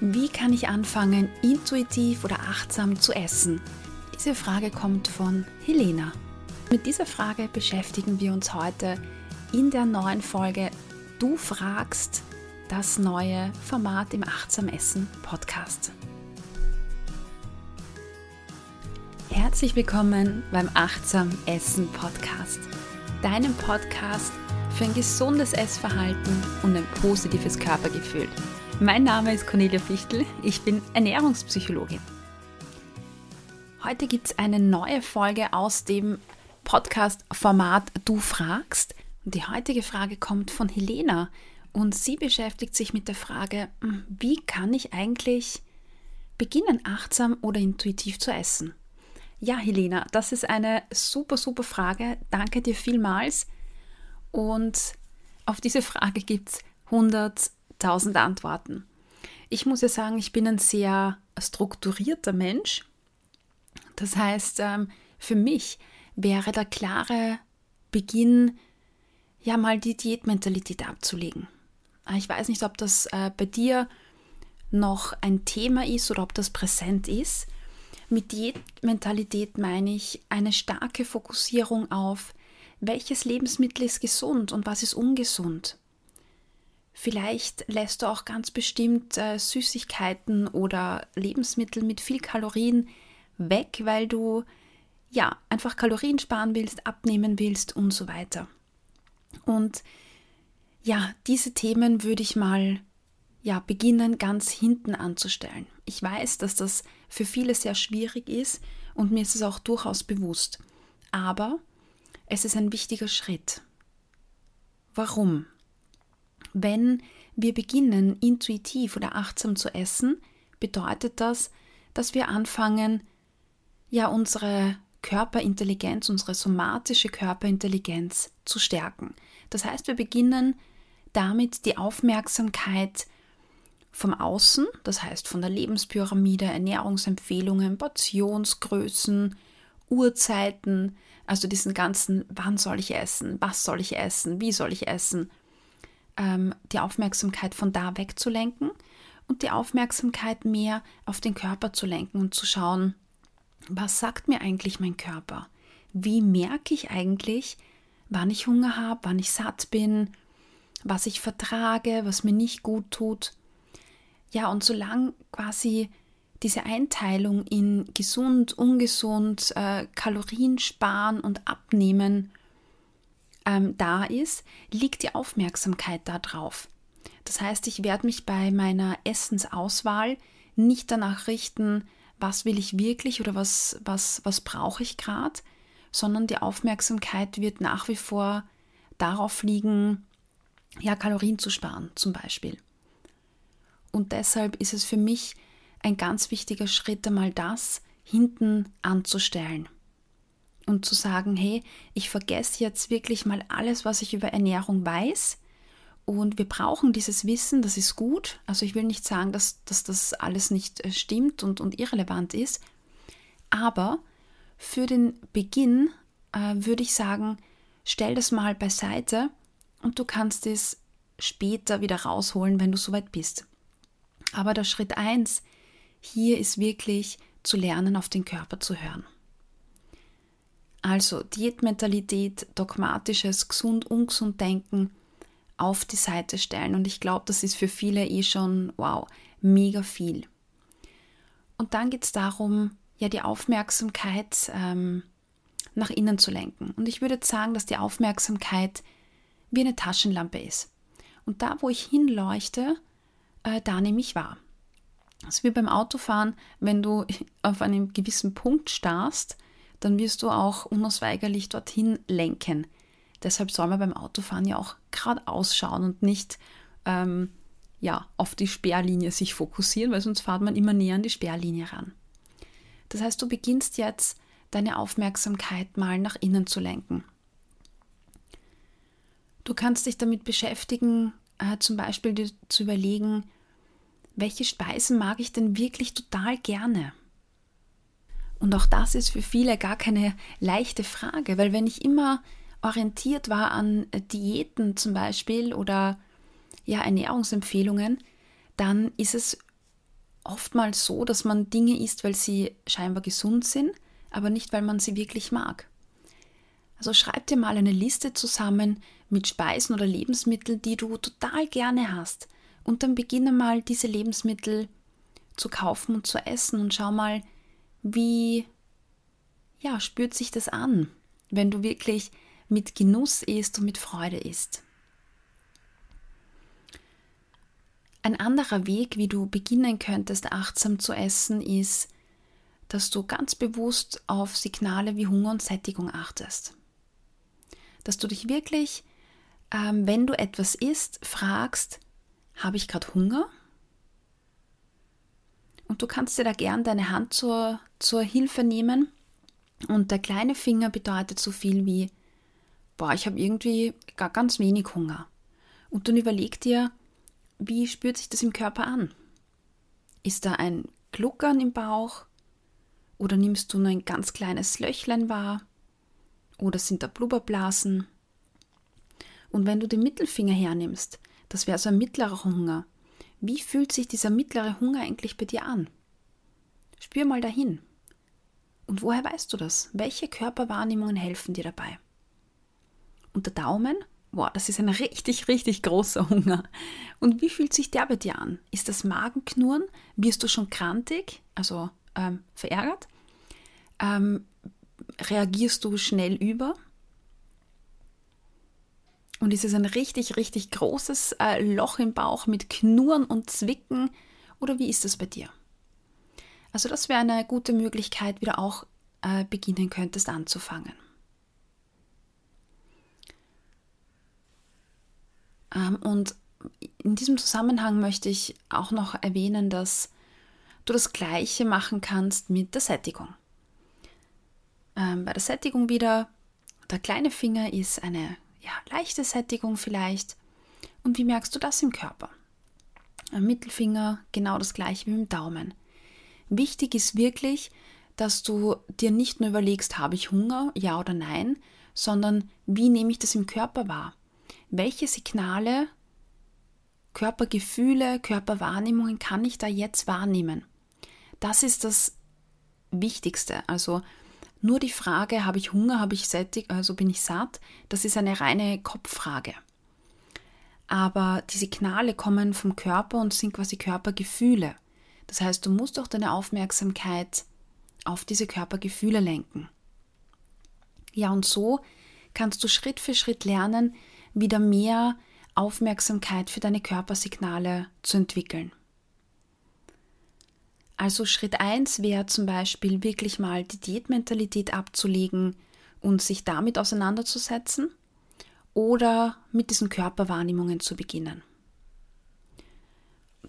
Wie kann ich anfangen, intuitiv oder achtsam zu essen? Diese Frage kommt von Helena. Mit dieser Frage beschäftigen wir uns heute in der neuen Folge Du fragst, das neue Format im Achtsam Essen Podcast. Herzlich willkommen beim Achtsam Essen Podcast, deinem Podcast für ein gesundes Essverhalten und ein positives Körpergefühl. Mein Name ist Cornelia Fichtel, ich bin Ernährungspsychologin. Heute gibt es eine neue Folge aus dem Podcast-Format Du fragst. Und die heutige Frage kommt von Helena und sie beschäftigt sich mit der Frage, hm, wie kann ich eigentlich beginnen, achtsam oder intuitiv zu essen? Ja, Helena, das ist eine super, super Frage. Danke dir vielmals. Und auf diese Frage gibt es 100 tausend Antworten. Ich muss ja sagen, ich bin ein sehr strukturierter Mensch. Das heißt, ähm, für mich wäre der klare Beginn, ja mal die Diätmentalität abzulegen. Ah, ich weiß nicht, ob das äh, bei dir noch ein Thema ist oder ob das präsent ist. Mit Diätmentalität meine ich eine starke Fokussierung auf, welches Lebensmittel ist gesund und was ist ungesund. Vielleicht lässt du auch ganz bestimmt äh, Süßigkeiten oder Lebensmittel mit viel Kalorien weg, weil du ja einfach Kalorien sparen willst, abnehmen willst und so weiter. Und ja, diese Themen würde ich mal ja beginnen ganz hinten anzustellen. Ich weiß, dass das für viele sehr schwierig ist und mir ist es auch durchaus bewusst. Aber es ist ein wichtiger Schritt. Warum? Wenn wir beginnen, intuitiv oder achtsam zu essen, bedeutet das, dass wir anfangen, ja, unsere Körperintelligenz, unsere somatische Körperintelligenz zu stärken. Das heißt, wir beginnen damit die Aufmerksamkeit vom Außen, das heißt von der Lebenspyramide, Ernährungsempfehlungen, Portionsgrößen, Uhrzeiten, also diesen ganzen, wann soll ich essen, was soll ich essen, wie soll ich essen, ähm, die Aufmerksamkeit von da wegzulenken und die Aufmerksamkeit mehr auf den Körper zu lenken und zu schauen, was sagt mir eigentlich mein Körper? Wie merke ich eigentlich, wann ich Hunger habe, wann ich satt bin, was ich vertrage, was mir nicht gut tut? Ja, und solange quasi diese Einteilung in gesund, ungesund, äh, Kalorien sparen und abnehmen ähm, da ist, liegt die Aufmerksamkeit darauf. Das heißt, ich werde mich bei meiner Essensauswahl nicht danach richten, was will ich wirklich oder was, was, was brauche ich gerade, sondern die Aufmerksamkeit wird nach wie vor darauf liegen, ja, Kalorien zu sparen zum Beispiel. Und deshalb ist es für mich ein ganz wichtiger Schritt, einmal das hinten anzustellen und zu sagen, hey, ich vergesse jetzt wirklich mal alles, was ich über Ernährung weiß. Und wir brauchen dieses Wissen, das ist gut. Also ich will nicht sagen, dass, dass das alles nicht äh, stimmt und, und irrelevant ist. Aber für den Beginn äh, würde ich sagen, stell das mal beiseite und du kannst es später wieder rausholen, wenn du soweit bist. Aber der Schritt 1 hier ist wirklich zu lernen, auf den Körper zu hören. Also Diätmentalität, dogmatisches gesund, ungesund Denken auf die Seite stellen. Und ich glaube, das ist für viele eh schon, wow, mega viel. Und dann geht es darum, ja, die Aufmerksamkeit ähm, nach innen zu lenken. Und ich würde sagen, dass die Aufmerksamkeit wie eine Taschenlampe ist. Und da, wo ich hinleuchte, äh, da nehme ich wahr. Das ist wie beim Autofahren, wenn du auf einem gewissen Punkt starrst, dann wirst du auch unausweigerlich dorthin lenken. Deshalb soll man beim Autofahren ja auch geradeaus schauen und nicht ähm, ja, auf die Sperrlinie sich fokussieren, weil sonst fährt man immer näher an die Sperrlinie ran. Das heißt, du beginnst jetzt deine Aufmerksamkeit mal nach innen zu lenken. Du kannst dich damit beschäftigen, äh, zum Beispiel zu überlegen, welche Speisen mag ich denn wirklich total gerne? Und auch das ist für viele gar keine leichte Frage, weil wenn ich immer orientiert war an Diäten zum Beispiel oder ja Ernährungsempfehlungen, dann ist es oftmals so, dass man Dinge isst, weil sie scheinbar gesund sind, aber nicht, weil man sie wirklich mag. Also schreib dir mal eine Liste zusammen mit Speisen oder Lebensmitteln, die du total gerne hast. Und dann beginne mal diese Lebensmittel zu kaufen und zu essen und schau mal, wie ja, spürt sich das an, wenn du wirklich mit Genuss isst und mit Freude isst. Ein anderer Weg, wie du beginnen könntest, achtsam zu essen, ist, dass du ganz bewusst auf Signale wie Hunger und Sättigung achtest. Dass du dich wirklich, ähm, wenn du etwas isst, fragst, habe ich gerade Hunger? Und du kannst dir da gern deine Hand zur, zur Hilfe nehmen. Und der kleine Finger bedeutet so viel wie, boah, ich habe irgendwie gar ganz wenig Hunger. Und dann überleg dir, wie spürt sich das im Körper an? Ist da ein Gluckern im Bauch? Oder nimmst du nur ein ganz kleines Löchlein wahr? Oder sind da Blubberblasen? Und wenn du den Mittelfinger hernimmst, das wäre so ein mittlerer Hunger, wie fühlt sich dieser mittlere Hunger eigentlich bei dir an? Spür mal dahin. Und woher weißt du das? Welche Körperwahrnehmungen helfen dir dabei? Und der Daumen Boah, das ist ein richtig, richtig großer Hunger. Und wie fühlt sich der bei dir an? Ist das Magenknurren? Wirst du schon krantig, also ähm, verärgert? Ähm, reagierst du schnell über? Und ist es ein richtig, richtig großes äh, Loch im Bauch mit Knurren und Zwicken? Oder wie ist es bei dir? Also das wäre eine gute Möglichkeit, wie du auch äh, beginnen könntest anzufangen. Ähm, und in diesem Zusammenhang möchte ich auch noch erwähnen, dass du das Gleiche machen kannst mit der Sättigung. Ähm, bei der Sättigung wieder, der kleine Finger ist eine ja, leichte Sättigung vielleicht. Und wie merkst du das im Körper? Am Mittelfinger genau das gleiche wie dem Daumen. Wichtig ist wirklich, dass du dir nicht nur überlegst, habe ich Hunger, ja oder nein, sondern wie nehme ich das im Körper wahr? welche Signale, Körpergefühle, Körperwahrnehmungen kann ich da jetzt wahrnehmen? Das ist das Wichtigste. Also nur die Frage, habe ich Hunger, habe ich sättig, also bin ich satt, das ist eine reine Kopffrage. Aber die Signale kommen vom Körper und sind quasi Körpergefühle. Das heißt, du musst auch deine Aufmerksamkeit auf diese Körpergefühle lenken. Ja, und so kannst du Schritt für Schritt lernen, wieder mehr Aufmerksamkeit für deine Körpersignale zu entwickeln. Also Schritt 1 wäre zum Beispiel wirklich mal die Diätmentalität abzulegen und sich damit auseinanderzusetzen oder mit diesen Körperwahrnehmungen zu beginnen.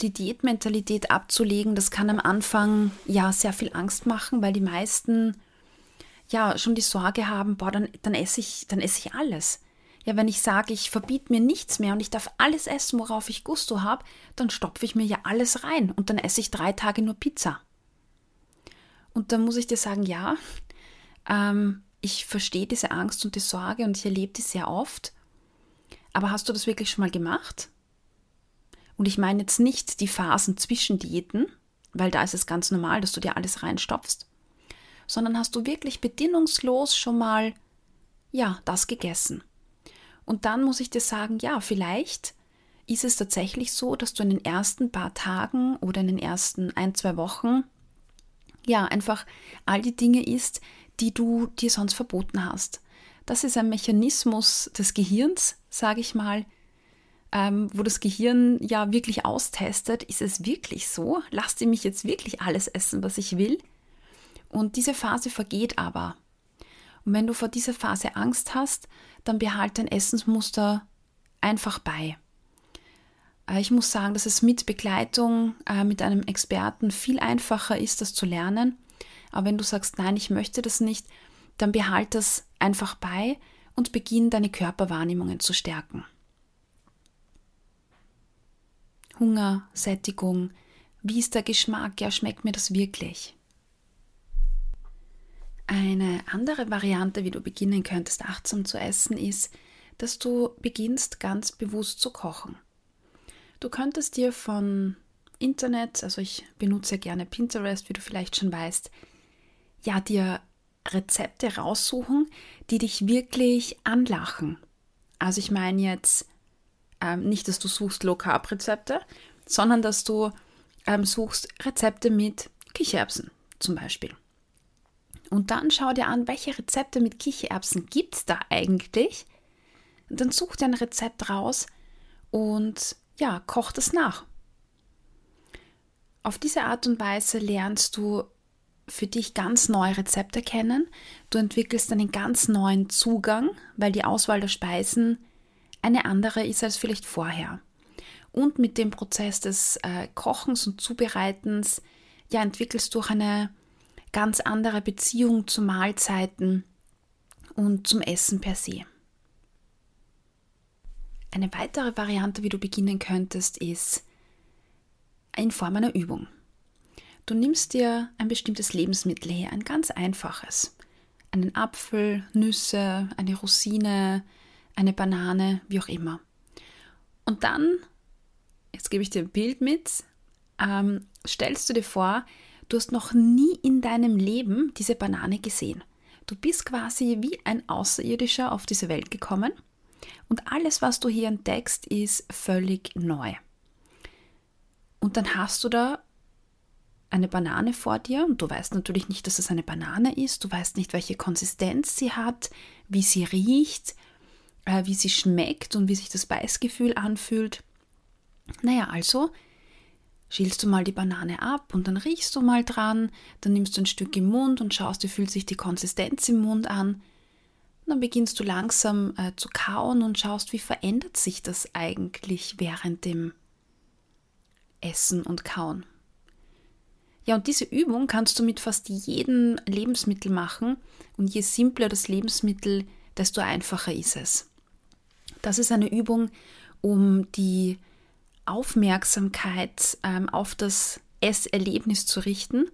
Die Diätmentalität abzulegen, das kann am Anfang ja sehr viel Angst machen, weil die meisten ja schon die Sorge haben, boah, dann, dann esse ich, dann esse ich alles. Ja, wenn ich sage, ich verbiete mir nichts mehr und ich darf alles essen, worauf ich Gusto habe, dann stopfe ich mir ja alles rein und dann esse ich drei Tage nur Pizza. Und dann muss ich dir sagen, ja, ähm, ich verstehe diese Angst und die Sorge und ich erlebe die sehr oft. Aber hast du das wirklich schon mal gemacht? Und ich meine jetzt nicht die Phasen zwischen Diäten, weil da ist es ganz normal, dass du dir alles reinstopfst, sondern hast du wirklich bedingungslos schon mal, ja, das gegessen? Und dann muss ich dir sagen, ja, vielleicht ist es tatsächlich so, dass du in den ersten paar Tagen oder in den ersten ein, zwei Wochen ja einfach all die Dinge isst, die du dir sonst verboten hast. Das ist ein Mechanismus des Gehirns, sage ich mal, ähm, wo das Gehirn ja wirklich austestet, ist es wirklich so? Lasst ihr mich jetzt wirklich alles essen, was ich will? Und diese Phase vergeht aber. Und wenn du vor dieser Phase Angst hast, dann behalte dein Essensmuster einfach bei. Äh, ich muss sagen, dass es mit Begleitung, äh, mit einem Experten viel einfacher ist, das zu lernen. Aber wenn du sagst, nein, ich möchte das nicht, dann behalte das einfach bei und beginn deine Körperwahrnehmungen zu stärken. Hunger, Sättigung, wie ist der Geschmack? Ja, schmeckt mir das wirklich? Eine andere Variante, wie du beginnen könntest, achtsam zu essen, ist, dass du beginnst ganz bewusst zu kochen. Du könntest dir von Internet, also ich benutze gerne Pinterest, wie du vielleicht schon weißt, ja, dir Rezepte raussuchen, die dich wirklich anlachen. Also ich meine jetzt ähm, nicht, dass du suchst Low Carb Rezepte, sondern dass du ähm, suchst Rezepte mit Kichererbsen zum Beispiel. Und dann schau dir an, welche Rezepte mit Kichererbsen gibt es da eigentlich. Und dann such dir ein Rezept raus und ja, koch das nach. Auf diese Art und Weise lernst du für dich ganz neue Rezepte kennen. Du entwickelst einen ganz neuen Zugang, weil die Auswahl der Speisen eine andere ist als vielleicht vorher. Und mit dem Prozess des äh, Kochens und Zubereitens ja, entwickelst du auch eine ganz andere Beziehung zu Mahlzeiten und zum Essen per se. Eine weitere Variante, wie du beginnen könntest, ist in Form einer Übung. Du nimmst dir ein bestimmtes Lebensmittel her, ein ganz einfaches. Einen Apfel, Nüsse, eine Rosine, eine Banane, wie auch immer. Und dann, jetzt gebe ich dir ein Bild mit, ähm, stellst du dir vor, du hast noch nie in deinem Leben diese Banane gesehen. Du bist quasi wie ein Außerirdischer auf diese Welt gekommen und alles, was du hier entdeckst, ist völlig neu. Und dann hast du da eine Banane vor dir und du weißt natürlich nicht, dass es eine Banane ist, du weißt nicht, welche Konsistenz sie hat, wie sie riecht, äh, wie sie schmeckt und wie sich das Beißgefühl anfühlt. Naja, also schälst du mal die Banane ab und dann riechst du mal dran, dann nimmst du ein Stück im Mund und schaust, wie fühlt sich die Konsistenz im Mund an. Dann beginnst du langsam äh, zu kauen und schaust, wie verändert sich das eigentlich während dem Essen und Kauen. Ja, und diese Übung kannst du mit fast jedem Lebensmittel machen und je simpler das Lebensmittel, desto einfacher ist es. Das ist eine Übung, um die Aufmerksamkeit ähm, auf das Esserlebnis zu richten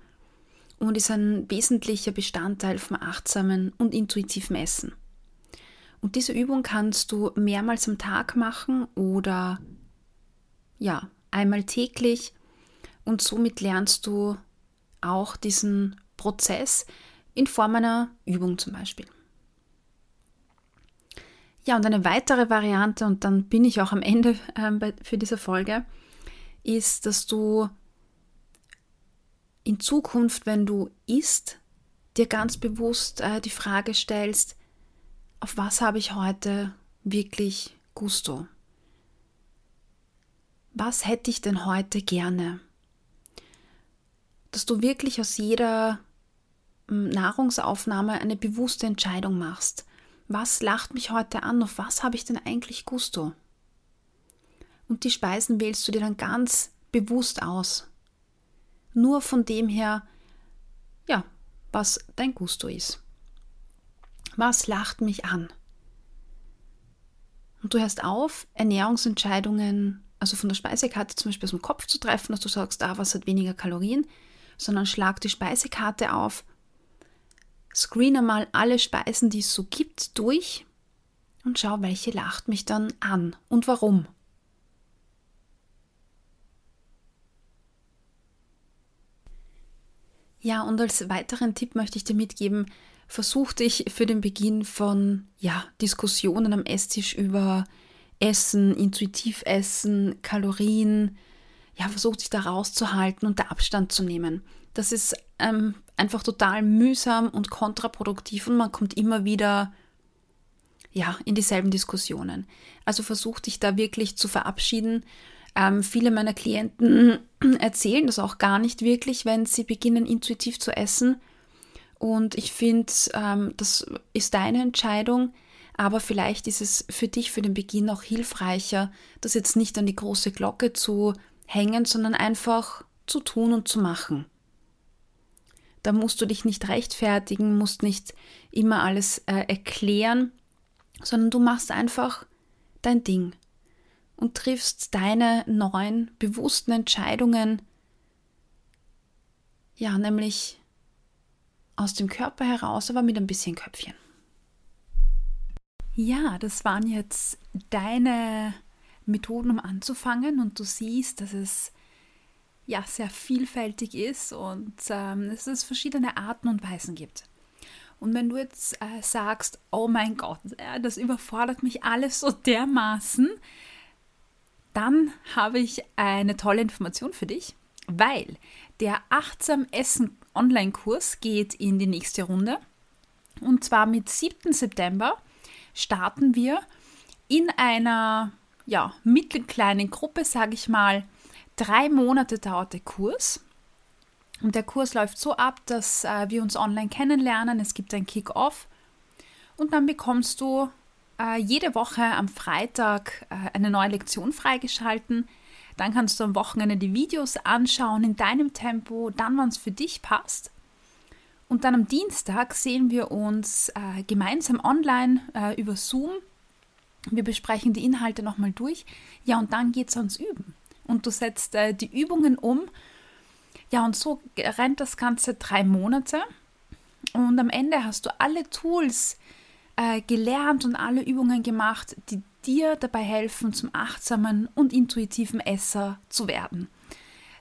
und ist ein wesentlicher Bestandteil vom achtsamen und intuitiven Essen. Und diese Übung kannst du mehrmals am Tag machen oder ja, einmal täglich und somit lernst du auch diesen Prozess in Form einer Übung zum Beispiel. Ja, und eine weitere Variante, und dann bin ich auch am Ende äh, bei, für diese Folge, ist, dass du in Zukunft, wenn du isst, dir ganz bewusst äh, die Frage stellst, auf was habe ich heute wirklich Gusto? Was hätte ich denn heute gerne? Dass du wirklich aus jeder hm, Nahrungsaufnahme eine bewusste Entscheidung machst was lacht mich heute an, auf was habe ich denn eigentlich Gusto? Und die Speisen wählst du dir dann ganz bewusst aus. Nur von dem her, ja, was dein Gusto ist. Was lacht mich an? Und du hörst auf, Ernährungsentscheidungen, also von der Speisekarte zum Beispiel aus dem Kopf zu treffen, dass du sagst, ah, was hat weniger Kalorien, sondern schlag die Speisekarte auf Screene mal alle Speisen, die es so gibt, durch und schau, welche lacht mich dann an und warum. Ja, und als weiteren Tipp möchte ich dir mitgeben, versuch dich für den Beginn von ja, Diskussionen am Esstisch über Essen, intuitiv Essen, Kalorien, ja, versuch dich da rauszuhalten und da Abstand zu nehmen. Das ist ähm, einfach total mühsam und kontraproduktiv und man kommt immer wieder ja, in dieselben Diskussionen. Also versuch dich da wirklich zu verabschieden. Ähm, viele meiner Klienten erzählen das auch gar nicht wirklich, wenn sie beginnen intuitiv zu essen. Und ich finde, ähm, das ist deine Entscheidung, aber vielleicht ist es für dich für den Beginn auch hilfreicher, das jetzt nicht an die große Glocke zu hängen, sondern einfach zu tun und zu machen. Da musst du dich nicht rechtfertigen, musst nicht immer alles äh, erklären, sondern du machst einfach dein Ding und triffst deine neuen bewussten Entscheidungen, ja, nämlich aus dem Körper heraus, aber mit ein bisschen Köpfchen. Ja, das waren jetzt deine Methoden, um anzufangen und du siehst, dass es ja sehr vielfältig ist und ähm, dass es verschiedene Arten und Weisen gibt. Und wenn du jetzt äh, sagst, oh mein Gott, äh, das überfordert mich alles so dermaßen, dann habe ich eine tolle Information für dich, weil der Achtsam Essen Online-Kurs geht in die nächste Runde. Und zwar mit 7. September starten wir in einer ja, mittelkleinen Gruppe, sage ich mal, drei Monate dauert der Kurs. Und der Kurs läuft so ab, dass äh, wir uns online kennenlernen. Es gibt ein Kick-Off. Und dann bekommst du äh, jede Woche am Freitag äh, eine neue Lektion freigeschalten. Dann kannst du am Wochenende die Videos anschauen in deinem Tempo, dann, wann es für dich passt. Und dann am Dienstag sehen wir uns äh, gemeinsam online äh, über Zoom. Wir besprechen die Inhalte nochmal durch. Ja, und dann geht es ans Üben. Und du setzt äh, die Übungen um. Ja, und so rennt das Ganze drei Monate. Und am Ende hast du alle Tools äh, gelernt und alle Übungen gemacht, die dir dabei helfen, zum achtsamen und intuitiven Esser zu werden.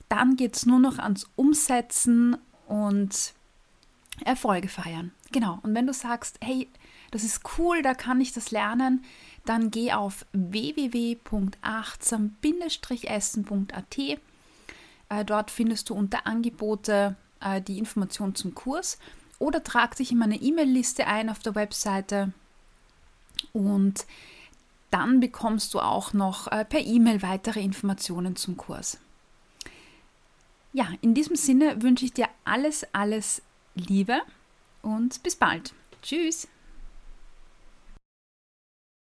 Dann geht es nur noch ans Umsetzen und Erfolge feiern. Genau. Und wenn du sagst, hey, das ist cool, da kann ich das lernen, dann geh auf www.achtsam-essen.at. Äh, dort findest du unter Angebote äh, die Information zum Kurs oder trag dich in meine E-Mail-Liste ein auf der Webseite und dann bekommst du auch noch äh, per E-Mail weitere Informationen zum Kurs. Ja, in diesem Sinne wünsche ich dir alles, alles Liebe und bis bald. Tschüss.